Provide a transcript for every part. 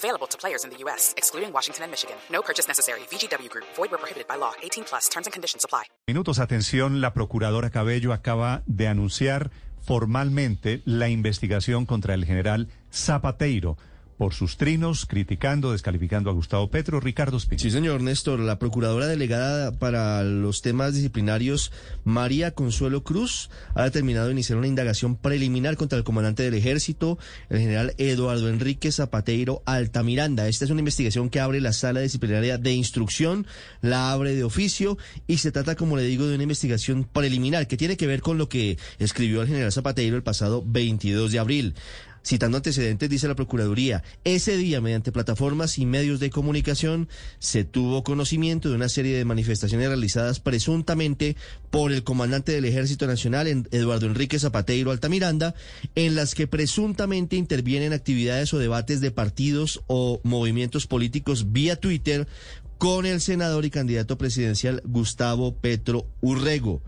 Available to players in the U.S., excluding Washington and Michigan. No purchase necessary. VGW Group. Void where prohibited by law. 18 plus. Terms and conditions apply. Minutos, atención, la procuradora Cabello acaba de anunciar formalmente la investigación contra el general Zapateiro por sus trinos, criticando, descalificando a Gustavo Petro. Ricardo Espina. Sí, señor Néstor. La procuradora delegada para los temas disciplinarios, María Consuelo Cruz, ha determinado iniciar una indagación preliminar contra el comandante del ejército, el general Eduardo Enrique Zapateiro Altamiranda. Esta es una investigación que abre la sala disciplinaria de instrucción, la abre de oficio y se trata, como le digo, de una investigación preliminar que tiene que ver con lo que escribió el general Zapateiro el pasado 22 de abril. Citando antecedentes, dice la Procuraduría, ese día, mediante plataformas y medios de comunicación, se tuvo conocimiento de una serie de manifestaciones realizadas presuntamente por el comandante del Ejército Nacional, Eduardo Enrique Zapateiro Altamiranda, en las que presuntamente intervienen actividades o debates de partidos o movimientos políticos vía Twitter con el senador y candidato presidencial Gustavo Petro Urrego.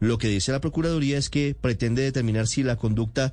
Lo que dice la Procuraduría es que pretende determinar si la conducta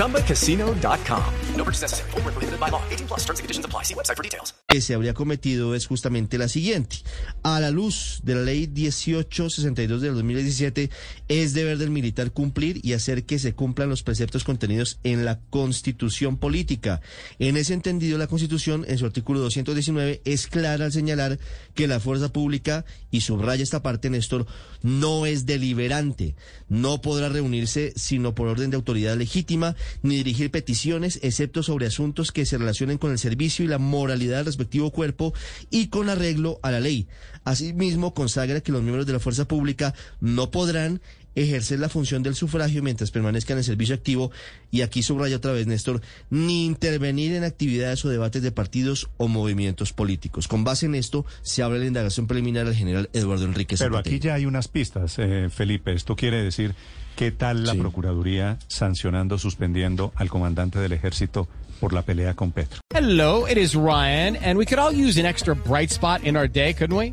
ChumbaCasino.com. No purchase necessary. Full prohibited by law. 18 plus terms and conditions apply. See website for details. Que se habría cometido es justamente la siguiente. A la luz de la ley 1862 del 2017, es deber del militar cumplir y hacer que se cumplan los preceptos contenidos en la Constitución política. En ese entendido, la Constitución, en su artículo 219, es clara al señalar que la fuerza pública, y subraya esta parte, Néstor, no es deliberante. No podrá reunirse sino por orden de autoridad legítima, ni dirigir peticiones, excepto sobre asuntos que se relacionen con el servicio y la moralidad del respectivo cuerpo y con arreglo a la ley. Asimismo, consagra que los miembros de la fuerza pública no podrán ejercer la función del sufragio mientras permanezcan en servicio activo y aquí subraya otra vez Néstor, ni intervenir en actividades o debates de partidos o movimientos políticos. Con base en esto se abre la indagación preliminar al general Eduardo Enrique Pero aquí ya hay unas pistas, eh, Felipe. Esto quiere decir ¿Qué tal la Sí. Procuraduría sancionando, suspendiendo al comandante del ejército por la pelea con Petro? Hello, it is Ryan, and we could all use an extra bright spot in our day, couldn't we?